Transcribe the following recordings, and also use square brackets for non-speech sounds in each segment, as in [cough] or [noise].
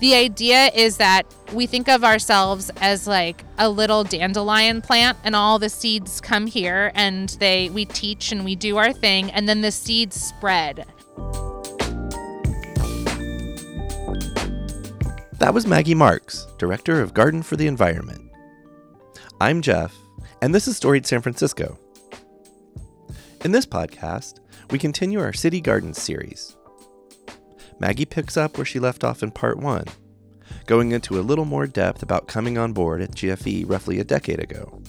the idea is that we think of ourselves as like a little dandelion plant and all the seeds come here and they we teach and we do our thing and then the seeds spread. That was Maggie Marks, Director of Garden for the Environment. I'm Jeff, and this is Storied San Francisco. In this podcast, we continue our City Gardens series. Maggie picks up where she left off in part one, going into a little more depth about coming on board at GFE roughly a decade ago.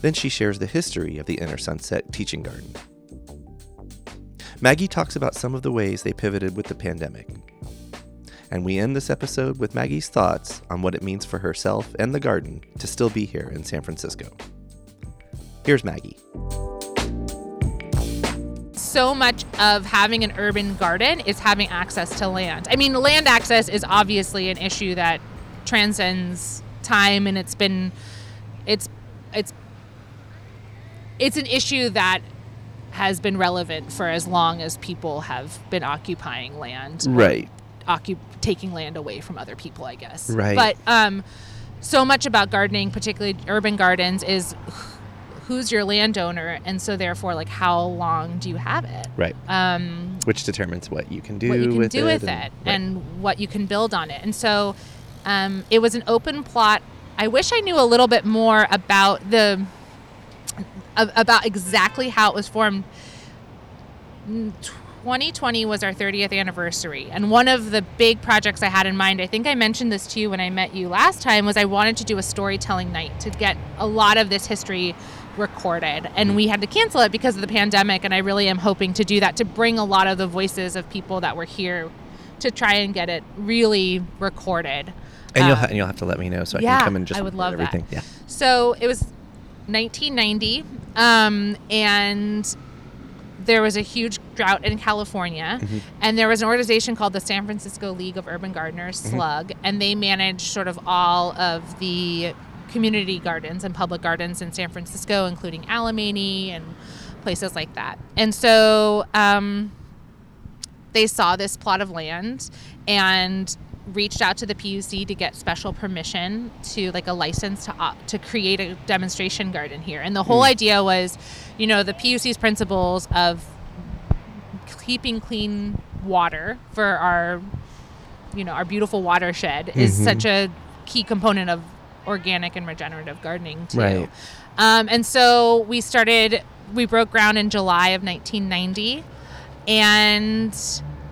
Then she shares the history of the Inner Sunset Teaching Garden. Maggie talks about some of the ways they pivoted with the pandemic. And we end this episode with Maggie's thoughts on what it means for herself and the garden to still be here in San Francisco. Here's Maggie so much of having an urban garden is having access to land. I mean, land access is obviously an issue that transcends time and it's been it's it's it's an issue that has been relevant for as long as people have been occupying land. Right. Occup- taking land away from other people, I guess. Right. But um so much about gardening, particularly urban gardens, is who's your landowner, and so therefore, like, how long do you have it? Right. Um, Which determines what you can do what you can with do it with and- it, right. and what you can build on it. And so, um, it was an open plot. I wish I knew a little bit more about the about exactly how it was formed. Mm, 2020 was our 30th anniversary, and one of the big projects I had in mind, I think I mentioned this to you when I met you last time, was I wanted to do a storytelling night to get a lot of this history recorded. And we had to cancel it because of the pandemic, and I really am hoping to do that to bring a lot of the voices of people that were here to try and get it really recorded. and you'll Um, ha- and you'll have to let me know so I can come and just I would love that. everything. Yeah. So it was 1990, um, and there was a huge drought in California, Mm-hmm. and there was an organization called the San Francisco League of Urban Gardeners, Mm-hmm. SLUG, and they managed sort of all of the community gardens and public gardens in San Francisco, including Alemany and places like that. And so um, they saw this plot of land and reached out to the PUC to get special permission to like a license to op- to create a demonstration garden here. And the whole idea was, you know, the PUC's principles of keeping clean water for our you know, our beautiful watershed is Mhm. such a key component of organic and regenerative gardening too. Right. Um, and so we started, we broke ground in July of 1990. And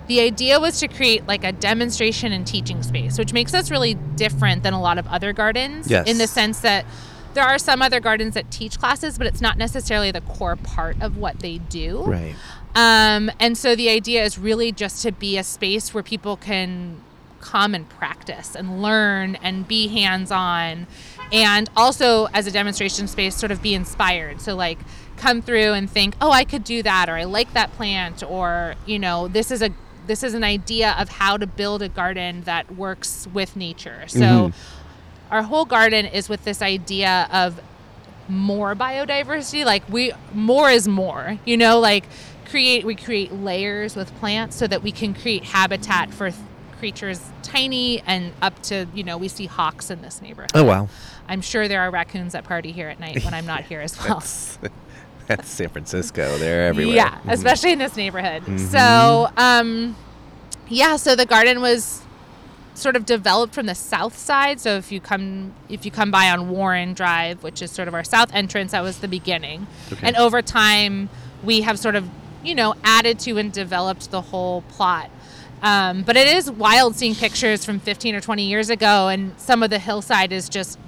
the idea was to create like a demonstration and teaching space, which makes us really different than a lot of other gardens Yes. in the sense that there are some other gardens that teach classes, but it's not necessarily the core part of what they do. Right. Um, and so the idea is really just to be a space where people can come and practice and learn and be hands on. And also, as a demonstration space, sort of be inspired. So, like, come through and think, oh, I could do that, or I like that plant, or, you know, this is a this is an idea of how to build a garden that works with nature. So, Mhm. our whole garden is with this idea of more biodiversity like we more is more you know like create we create layers with plants so that we can create habitat for creatures tiny and up to you know we see hawks in this neighborhood Oh wow. i'm sure there are raccoons that party here at night when i'm not here as [laughs] well That's, that's San Francisco. They're [laughs] everywhere. yeah, Mhm. especially in this neighborhood. Mhm. So, um, yeah, so the garden was sort of developed from the south side. So if you come if you come by on Warren Drive, which is sort of our south entrance, that was the beginning. Okay. And over time, we have sort of you know added to and developed the whole plot. Um, but it is wild seeing pictures from 15 or 20 years ago, and some of the hillside is just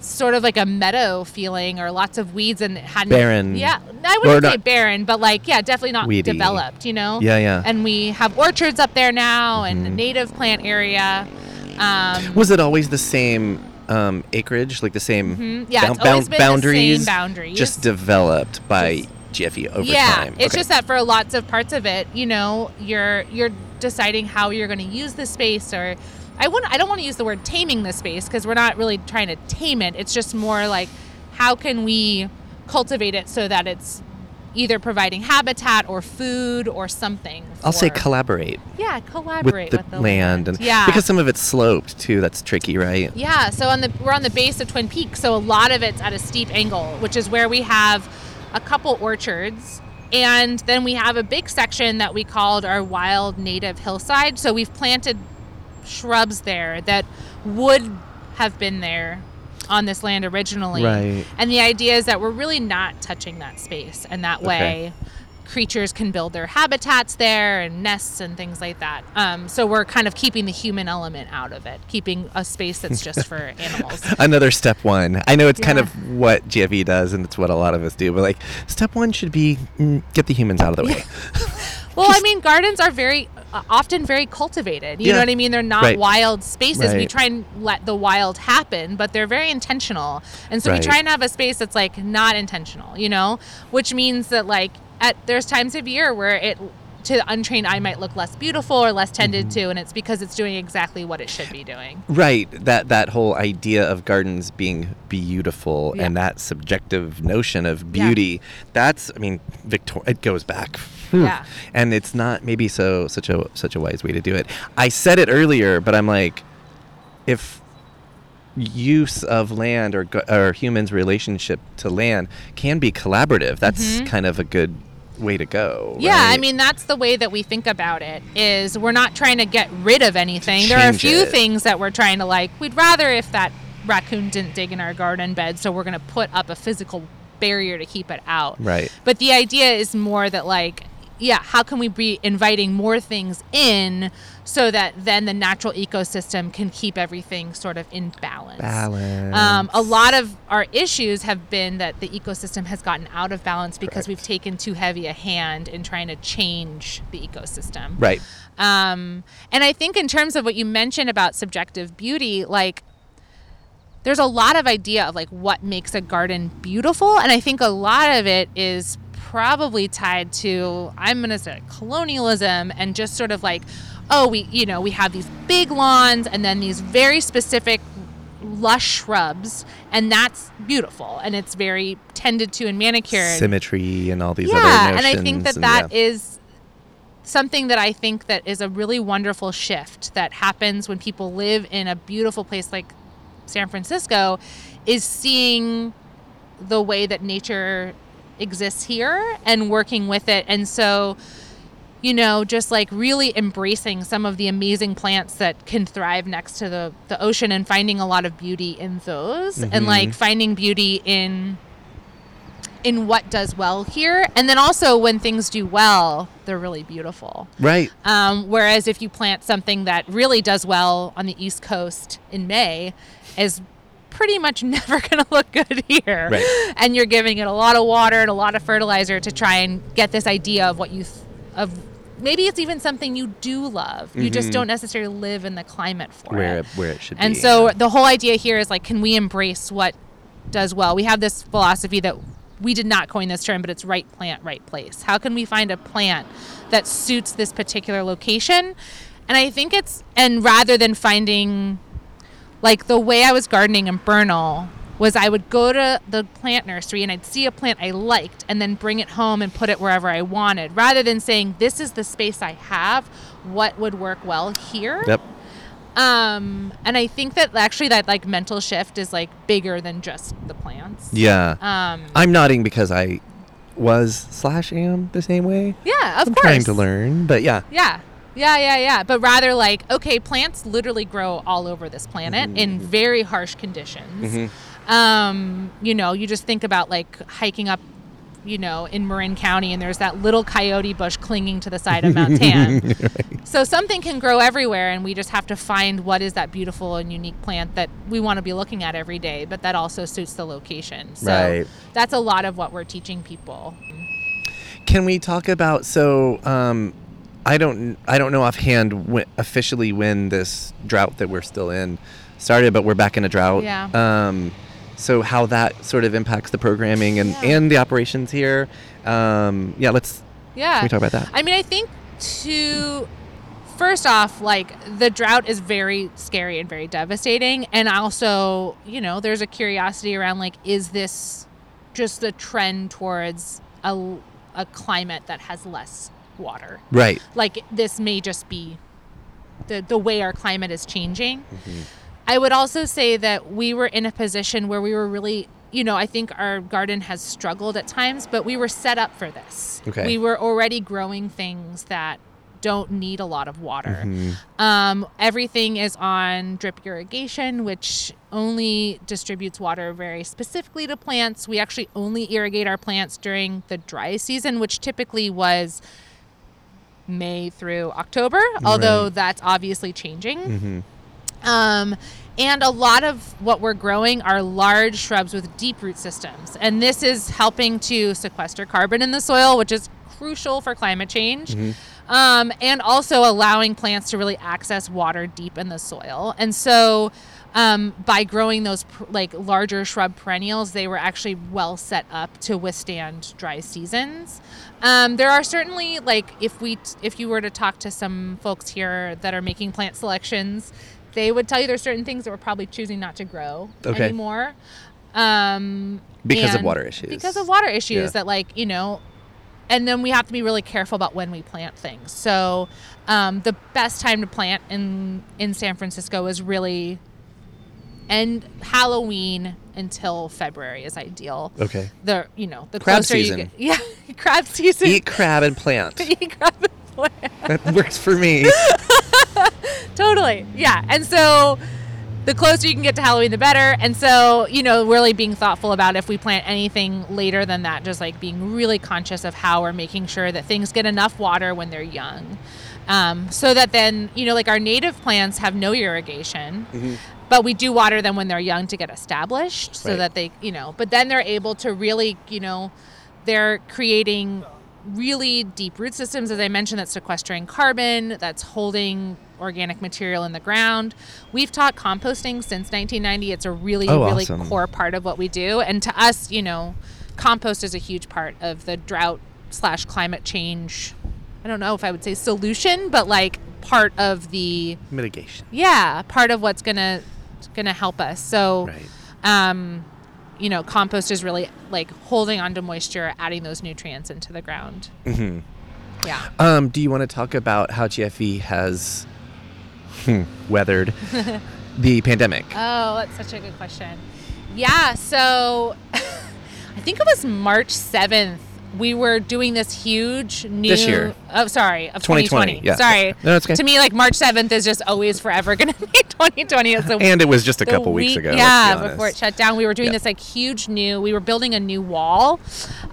sort of like a meadow feeling or lots of weeds and it hadn't Barren. yeah i wouldn't say barren but like yeah definitely not Weedy. developed you know Yeah, yeah. and we have orchards up there now and a native plant area um Was it always the same um, acreage, like the same mhm. yeah bound- it's always bound- been boundaries, the same boundaries just developed by GFE over yeah time? it's Okay. just that for lots of parts of it you know you're you're deciding how you're going to use the space or i want i don't want to use the word taming the space because we're not really trying to tame it it's just more like how can we cultivate it so that it's either providing habitat or food or something. I'll say collaborate yeah, with collaborate the, with the, land, and yeah, because some of it's sloped too. That's tricky, right? yeah. So on the we're on the base of Twin Peaks, so a lot of it's at a steep angle, which is where we have a couple orchards. And then we have a big section that we called our wild native hillside. So we've planted shrubs there that would have been there on this land originally. Right. And the idea is that we're really not touching that space. in that Okay. Creatures can build their habitats there and nests and things like that. Um, so we're kind of keeping the human element out of it, keeping a space that's just for [laughs] animals. Another step one. I know it's kind of what GFE does, and it's what a lot of us do. But like, step one should be mm, get the humans out of the way. [laughs] [laughs] Well, I mean, gardens are very uh, often very cultivated. You Yeah. know what I mean? They're not Right. wild spaces. We try and let the wild happen, but they're very intentional. And so Right. we try and have a space that's like not intentional, you know? Which means that like at there's times of year where it to the untrained eye might look less beautiful or less tended Mm-hmm. to and it's because it's doing exactly what it should be doing. Right. That that whole idea of gardens being beautiful Yeah. and that subjective notion of Yeah. beauty. That's I mean, Victor it goes back. Yeah. And it's not maybe so such a such a wise way to do it. I said it earlier, but I'm like if use of land or or humans relationship to land can be collaborative. That's Mhm. kind of a good way to go. Yeah, I mean that's the way that we think about it. Is we're not trying to get rid of anything. There are a few it. things that we're trying to like. We'd rather if that raccoon didn't dig in our garden bed, so we're going to put up a physical barrier to keep it out. Right. But the idea is more that like yeah, how can we be inviting more things in so that then the natural ecosystem can keep everything sort of in balance? Balance. Um, a lot of our issues have been that the ecosystem has gotten out of balance because Correct. we've taken too heavy a hand in trying to change the ecosystem. Right. Um, and I think in terms of what you mentioned about subjective beauty, like there's a lot of idea of like what makes a garden beautiful, and I think a lot of it is probably tied to I'm gonna say colonialism and just sort of like, oh, we you know we have these big lawns and then these very specific lush shrubs, and that's beautiful and it's very tended to and manicured Symmetry and all these other yeah, other and. I think that and that yeah. is something that I think that is a really wonderful shift that happens when people live in a beautiful place like San Francisco is seeing the way that nature exists here and working with it. And so you know, just like really embracing some of the amazing plants that can thrive next to the, the ocean and finding a lot of beauty in those and Mhm. like finding beauty in in what does well here and then also when things do well they're really beautiful Right. um, whereas if you plant something that really does well on the east coast in may is pretty much [laughs] never going to look good here Right. and you're giving it a lot of water and a lot of fertilizer to try and get this idea of what you th- of maybe it's even something you do love you just Mhm. don't necessarily live in the climate for Where it it, where it should and be. And so the whole idea here is like, can we embrace what does well? We have this philosophy that we did not coin this term, but it's right plant, right place. How can we find a plant that suits this particular location? And I think it's, and rather than finding, like the way I was gardening in Bernal was I would go to the plant nursery and I'd see a plant I liked and then bring it home and put it wherever I wanted, rather than saying, this is the space I have, what would work well here? Yep. Um, and I think that actually that like mental shift is like bigger than just the plants. Yeah. Um, I'm nodding because I was slash am the same way. yeah, of I'm course. trying to learn, but yeah. Yeah. Yeah, yeah, yeah. But rather like, okay, plants literally grow all over this planet Mm-hmm. in very harsh conditions. Mhm. Um, you know, you just think about like hiking up, you know, in Marin County and there's that little coyote bush clinging to the side of Mount Tam. [laughs] So something can grow everywhere, and we just have to find what is that beautiful and unique plant that we want to be looking at every day, but that also suits the location. So Right. that's a lot of what we're teaching people. Can we talk about so um I don't I don't know offhand when, officially when this drought that we're still in started, but we're back in a drought. Yeah. Um so how that sort of impacts the programming and Yeah. and the operations here. Um yeah, let's Yeah. can we talk about that? I mean, I think to first off, like the drought is very scary and very devastating, and also, you know, there's a curiosity around like, is this just a trend towards a a climate that has less water. Right. Like this may just be the the way our climate is changing. Mm-hmm. I would also say that we were in a position where we were really, you know, I think our garden has struggled at times, but we were set up for this. Okay. We were already growing things that don't need a lot of water. Mhm. Um, everything is on drip irrigation, which only distributes water very specifically to plants. We actually only irrigate our plants during the dry season, which typically was May through October, although Right. that's obviously changing. Mhm. Um, and a lot of what we're growing are large shrubs with deep root systems. And this is helping to sequester carbon in the soil, which is crucial for climate change. Um, and also allowing plants to really access water deep in the soil. And so um, by growing those pr- like larger shrub perennials, they were actually well set up to withstand dry seasons. Um, there are certainly like if we t- if you were to talk to some folks here that are making plant selections, they would tell you there's certain things that we're probably choosing not to grow Okay. anymore. Um, Because of water issues. Because of water issues Yeah. that like you know and then we have to be really careful about when we plant things. So um, the best time to plant in in San Francisco is really end Halloween until February is ideal. Okay. The you know the Crab closer season. you get, [laughs] yeah, crab season. Eat crab and plant. [laughs] Eat crab and plant. that works for me. [laughs] totally yeah and so the closer you can get to halloween the better and so you know really being thoughtful about if we plant anything later than that just like being really conscious of how we're making sure that things get enough water when they're young um, so that then you know like our native plants have no irrigation Mm-hmm. but we do water them when they're young to get established so Right. that they you know but then they're able to really you know they're creating really deep root systems as i mentioned that's sequestering carbon that's holding organic material in the ground we've taught composting since 1990 it's a really Oh, really awesome. core part of what we do and to us you know compost is a huge part of the drought slash climate change i don't know if i would say solution but like part of the Mitigation. yeah part of what's gonna gonna help us so Right. um you know compost is really like holding onto moisture adding those nutrients into the ground hmm yeah Um, do you want to talk about how GFE has hmm, weathered [laughs] the pandemic? oh that's such a good question yeah so [laughs] i think it was march 7th we were doing this huge new This year. oh sorry of 2020, 2020, yeah. sorry No, it's okay. to me like march 7th is just always forever gonna [laughs] be 2020 it's a and it was just a couple weeks week- ago. let's Yeah, be before it shut down, we were doing Yeah. this like huge new. We were building a new wall.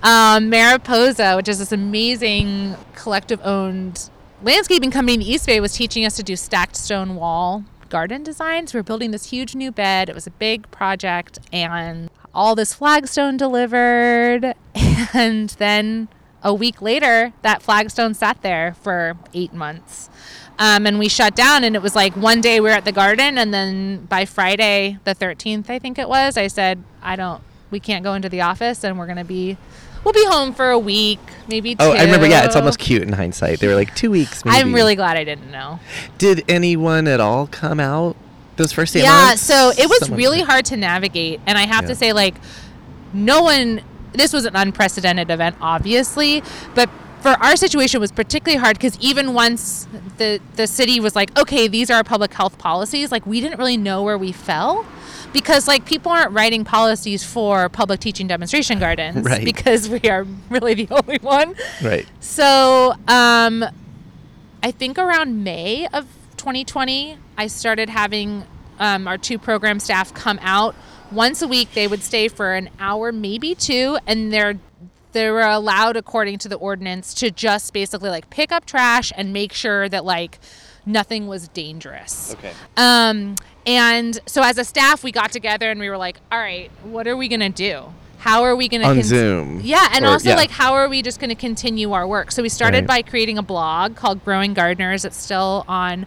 Um, Mariposa, which is this amazing collective-owned landscaping company in East Bay, was teaching us to do stacked stone wall garden designs. We were building this huge new bed. It was a big project, and all this flagstone delivered, [laughs] and then a week later, that flagstone sat there for eight months. Um, and we shut down, and it was like one day we were at the garden, and then by Friday, the 13th, I think it was, I said, I don't, we can't go into the office, and we're going to be, we'll be home for a week, maybe two. Oh, I remember. Yeah, it's almost cute in hindsight. They were like two weeks. Maybe. I'm really glad I didn't know. Did anyone at all come out those first eight yeah months? so it was Someone- really hard to navigate and i have Yeah. to say like no one this was an unprecedented event obviously but for our situation it was particularly hard because even once the the city was like okay these are our public health policies like we didn't really know where we fell because like people aren't writing policies for public teaching demonstration [laughs] gardens Right. because we are really the [laughs] only one Right. so, um, I think around May of 2020, I started having um, our two program staff come out once a week. They would stay for an hour, maybe two, and they're they were allowed, according to the ordinance, to just basically like pick up trash and make sure that like nothing was dangerous. Okay. Um, and so as a staff, we got together and we were like, all right, what are we going to do? How are we going to On Zoom. Yeah. And Or- also yeah. like, how are we just going to continue our work? So we started Right. by creating a blog called Growing Gardeners. It's still on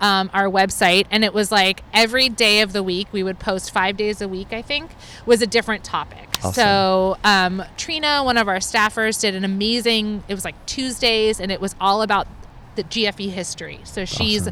um, our website. And it was like every day of the week, we would post five days a week, I think, was a different topic. Awesome. So um, Trina, one of our staffers, did an amazing, it was like Tuesdays, and it was all about the GFE history. So she's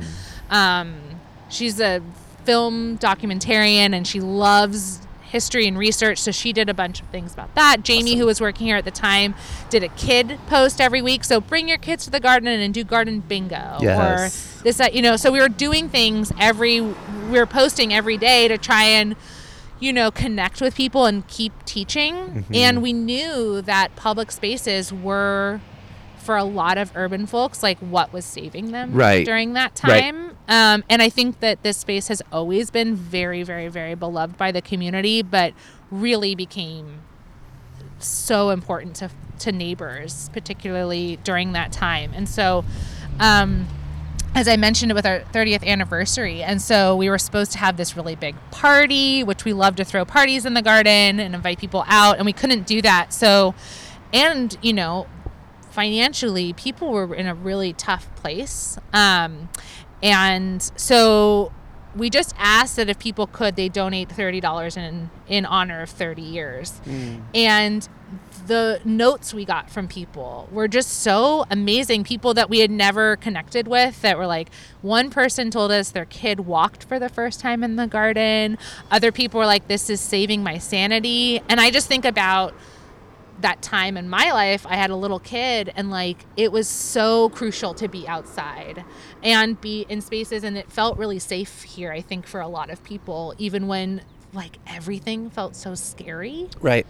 um, she's a film documentarian and she loves history and research. So she did a bunch of things about that. Jamie, Awesome. who was working here at the time, did a kid post every week. So bring your kids to the garden and do garden bingo Yes. or this that you know. So we were doing things every. We were posting every day to try and you know connect with people and keep teaching. Mm-hmm. And we knew that public spaces were for a lot of urban folks like what was saving them Right. during that Right. time um, and i think that this space has always been very very very beloved by the community but really became so important to, to neighbors particularly during that time and so um, as I mentioned it with our 30th anniversary. And so we were supposed to have this really big party, which we love to throw parties in the garden and invite people out. And we couldn't do that. So, and, you know, financially, people were in a really tough place. Um, and so we just asked that if people could, they donate $30 in, in honor of 30 years. And the notes we got from people were just so amazing. People that we had never connected with that were like, one person told us their kid walked for the first time in the garden. Other people were like, this is saving my sanity. And I just think about that time in my life, I had a little kid, and like it was so crucial to be outside and be in spaces, and it felt really safe here, I think, for a lot of people, even when like everything felt so scary. Right.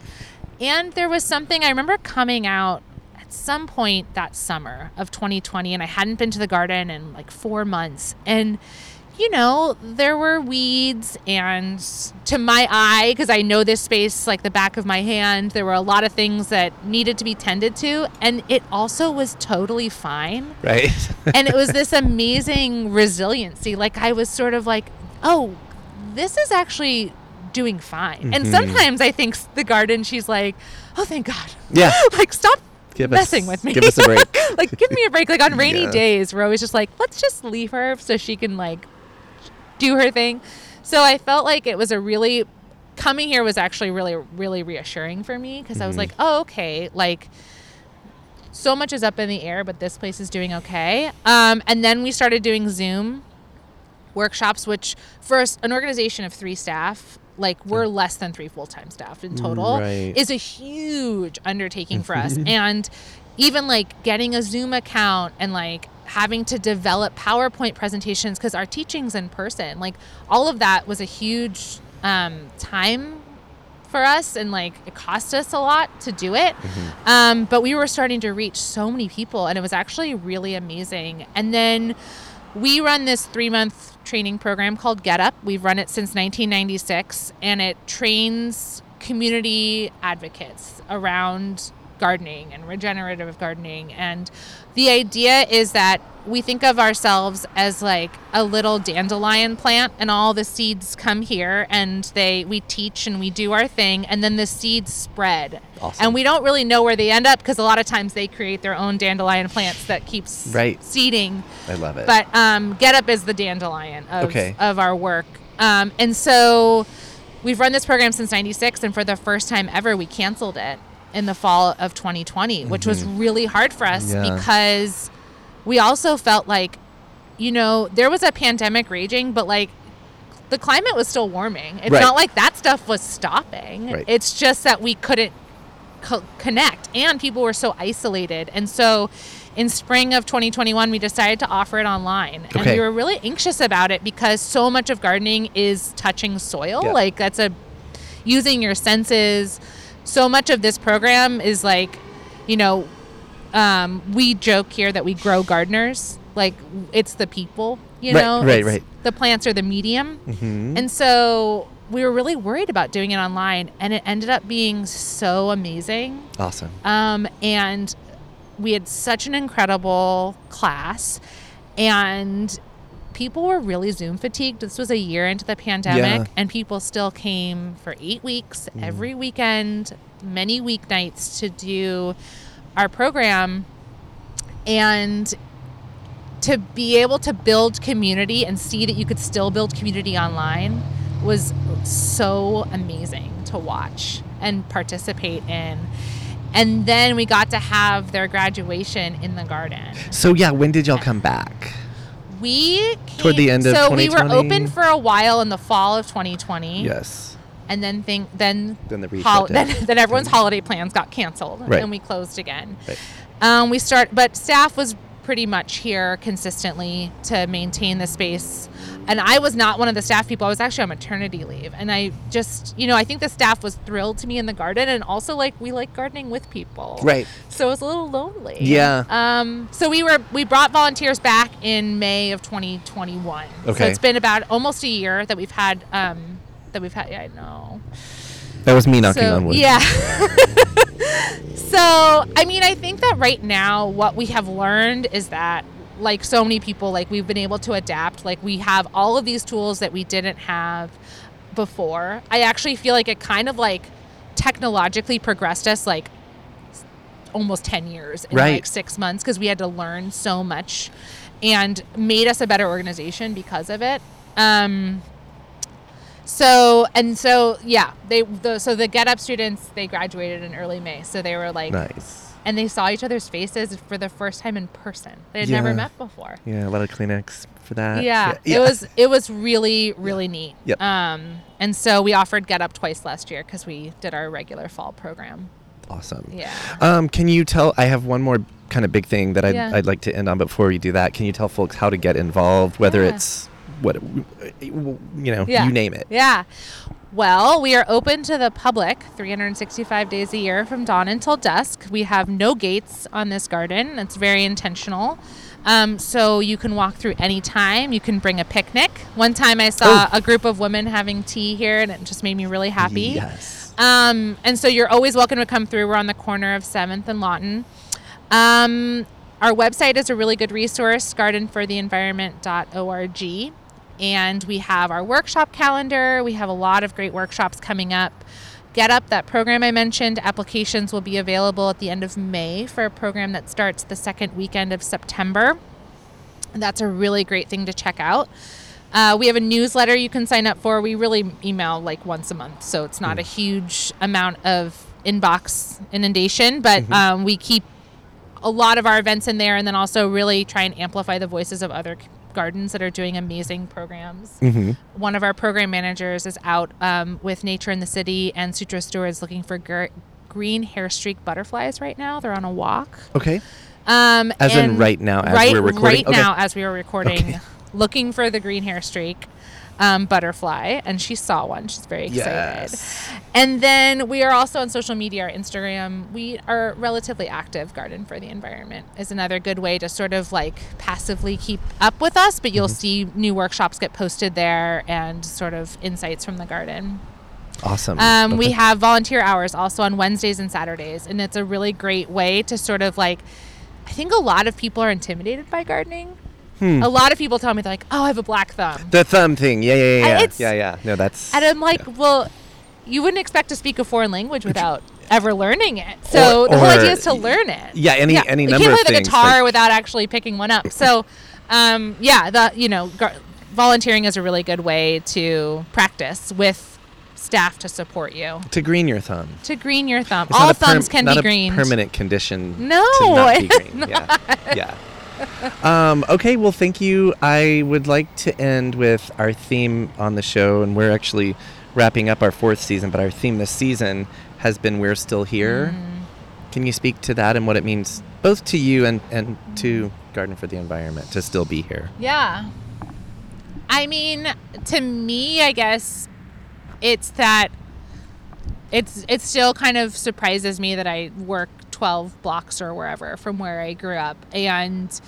And there was something I remember coming out at some point that summer of 2020, and I hadn't been to the garden in like four months. And, you know, there were weeds, and to my eye, because I know this space like the back of my hand, there were a lot of things that needed to be tended to. And it also was totally fine Right. and it was [laughs] this amazing resiliency. Like I was sort of like, oh, this is actually doing fine. And Mhm. sometimes I think the garden, she's like, oh, thank God. Yeah. [laughs] like stop Give messing us, with me. Give us a break. [laughs] like give me a break. Like on rainy Yeah. days, we're always just like, let's just leave her so she can like do her thing. So I felt like it was a really coming here was actually really really reassuring for me because I was Mhm. like, oh okay, like so much is up in the air, but this place is doing okay. Um, and then we started doing Zoom workshops, which for an organization of three staff, like we're less than three full time staff in total, Right. is a huge undertaking for us. [laughs] And even like getting a Zoom account and like having to develop PowerPoint presentations because our teaching's in person, like all of that was a huge um, time for us and like it cost us a lot to do it. Um, but we were starting to reach so many people and it was actually really amazing. And then we run this three month training program called get up. We've run it since 1996 and it trains community advocates around gardening and regenerative gardening and the idea is that we think of ourselves as like a little dandelion plant and all the seeds come here and they we teach and we do our thing and then the seeds spread Awesome. and we don't really know where they end up because a lot of times they create their own dandelion plants that keeps Right. seeding I love it. but um, Get Up is the dandelion of, Okay. of our work. Um, and so we've run this program since 96, and for the first time ever, we canceled it in the fall of 2020, which was really hard for us Mm-hmm. Yeah. because we also felt like, you know, there was a pandemic raging, but like, the climate was still warming. It's Right. not like that stuff was stopping. Right. It's just that we couldn't co- connect and people were so isolated and so in spring of 2021 we decided to offer it online and we were really anxious about it because so much of gardening is touching soil Yeah. like that's a using your senses so much of this program is like you know um, we joke here that we grow gardeners like it's the people you Right, know right, It's- right. the plants are the medium Mhm. and so we were really worried about doing it online, and it ended up being so amazing. awesome. Um, and we had such an incredible class, and people were really Zoom fatigued. This was a year into the pandemic, Yeah. and people still came for eight weeks mm. every weekend, many weeknights to do our program. And to be able to build community and see that you could still build community online was so amazing to watch and participate in. And then we got to have their graduation in the garden. So yeah, when did y'all come back? We came, Toward the end of so we were open for a while in the fall of 2020. Yes. and then think then Then the hol- then, then everyone's holiday plans got canceled Right. and we closed again. Right. Um, we start, but staff was pretty much here consistently to maintain the space. And I was not one of the staff people. I was actually on maternity leave, and I just, you know, I think the staff was thrilled to me in the garden, and also like we like gardening with people, Right. So it was a little lonely. Yeah. Um. So we were we brought volunteers back in May of 2021. Okay. So it's been about almost a year that we've had um that we've had. Yeah, I know. That was me knocking So, on wood. Yeah. [laughs] so, I mean, I think that right now, what we have learned is that, like so many people, like we've been able to adapt. Like we have all of these tools that we didn't have before. I actually feel like it kind of like technologically progressed us like almost 10 years in Right. like six months because we had to learn so much and made us a better organization because of it. Um, so and so yeah, they the so the Get Up students they graduated in early May, so they were like, Nice. and they saw each other's faces for the first time in person. They had never met before. Yeah, a lot of Kleenex for that. Yeah, it was it was really really neat. Yep. Um, and so we offered Get Up twice last year because we did our regular fall program. awesome. Yeah. Um, can you tell? I have one more kind of big thing that I'd, Yeah. I'd like to end on. But before we do that, can you tell folks how to get involved? Whether Yeah. it's what you know, Yeah. you name it. Yeah. Well, we are open to the public 365 days a year from dawn until dusk. We have no gates on this garden. It's very intentional. Um, so you can walk through any time. You can bring a picnic. One time I saw Oh. a group of women having tea here, and it just made me really happy. Yes. Um, and so you're always welcome to come through. We're on the corner of 7th and Lawton. Um, our website is a really good resource, gardenfortheenvironment.org. And we have our workshop calendar. We have a lot of great workshops coming up. Get Up, that program I mentioned, applications will be available at the end of May for a program that starts the second weekend of September. That's a really great thing to check out. Uh, we have a newsletter you can sign up for. We really email like once a month, so it's not a huge amount of inbox inundation, but um, we keep a lot of our events in there and then also really try and amplify the voices of other gardens that are doing amazing programs. Mm-hmm. One of our program managers is out um, with Nature in the City and Sutro Stewards looking for gr- green hairstreak butterflies right now. They're on a walk. Okay. Um, As in right now, as right, we're recording? Right Okay. now, as we were recording, Okay. looking for the green hairstreak um, butterfly, and she saw one. She's very excited. Yes. And then we are also on social media, our Instagram. We are relatively active. Garden for the Environment is another good way to sort of like passively keep up with us, but you'll Mm-hmm. see new workshops get posted there and sort of insights from the garden. Awesome. Um, We have volunteer hours also on Wednesdays and Saturdays, and it's a really great way to sort of like. I think a lot of people are intimidated by gardening. Hmm. A lot of people tell me they're like, "Oh, I have a black thumb," the thumb thing. Yeah, yeah, yeah, yeah. yeah, yeah. No, that's. and I'm like, "Well, you wouldn't expect to speak a foreign language without ever learning it. So Or- the whole idea is to learn it. Yeah, any- any you number of things. You can't play the guitar like- without actually picking one up. So, um, yeah, the you know, gar- volunteering is a really good way to practice with staff to support you to green your thumb. to green your thumb. It's All not a perm- thumbs can not be a greened. permanent condition. No, not be it's green. Yeah, yeah. Um, okay, well, thank you. I would like to end with our theme on the show, and we're actually wrapping up our fourth season, but our theme this season has been "We're Still Here." Mm. Can you speak to that and what it means both to you and and to Garden for the Environment to still be here? Yeah. I mean, to me, I guess it's that it's it still kind of surprises me that I work 12 blocks or wherever from where I grew up and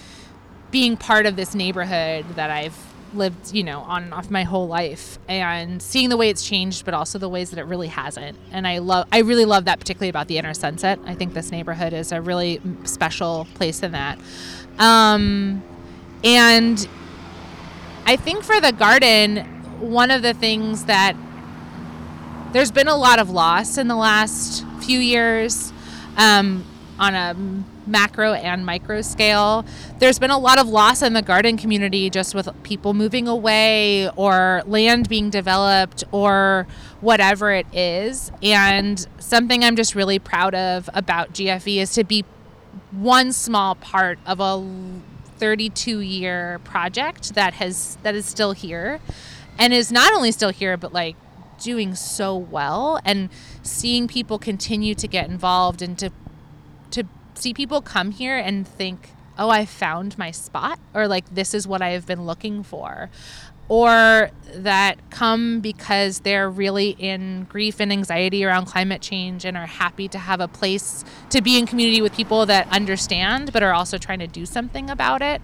being part of this neighborhood that I've lived, you know, on and off my whole life and seeing the way it's changed but also the ways that it really hasn't. And I love I really love that particularly about the Inner Sunset. I think this neighborhood is a really special place in that. Um and I think for the garden, one of the things that there's been a lot of loss in the last few years um, on a macro and micro scale. There's been a lot of loss in the garden community just with people moving away or land being developed or whatever it is. And something I'm just really proud of about GFE is to be one small part of a 32 year project that has that is still here and is not only still here but like doing so well and seeing people continue to get involved and to to see people come here and think oh i found my spot or like this is what i have been looking for or that come because they're really in grief and anxiety around climate change and are happy to have a place to be in community with people that understand but are also trying to do something about it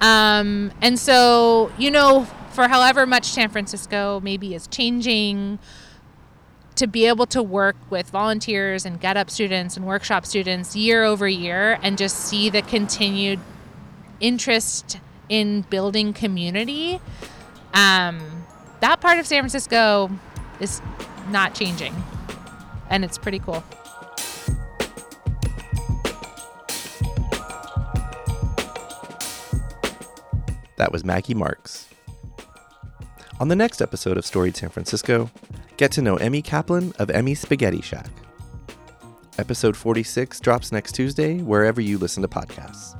um, and so you know for however much San Francisco maybe is changing, to be able to work with volunteers and get up students and workshop students year over year and just see the continued interest in building community, um, that part of San Francisco is not changing. And it's pretty cool. That was Maggie Marks. On the next episode of Storied San Francisco, get to know Emmy Kaplan of Emmy Spaghetti Shack. Episode 46 drops next Tuesday wherever you listen to podcasts.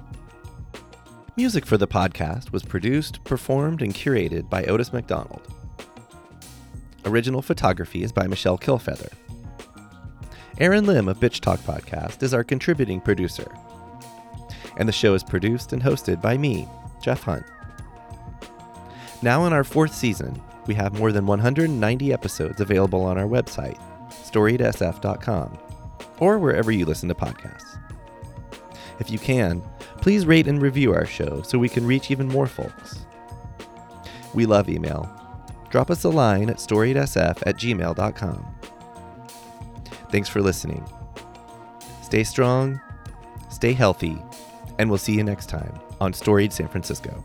Music for the podcast was produced, performed, and curated by Otis McDonald. Original photography is by Michelle Kilfeather. Aaron Lim of Bitch Talk Podcast is our contributing producer. And the show is produced and hosted by me, Jeff Hunt. Now in our fourth season, we have more than 190 episodes available on our website, storiedsf.com, or wherever you listen to podcasts. If you can, please rate and review our show so we can reach even more folks. We love email. Drop us a line at storiedsf at gmail.com. Thanks for listening. Stay strong, stay healthy, and we'll see you next time on Storied San Francisco.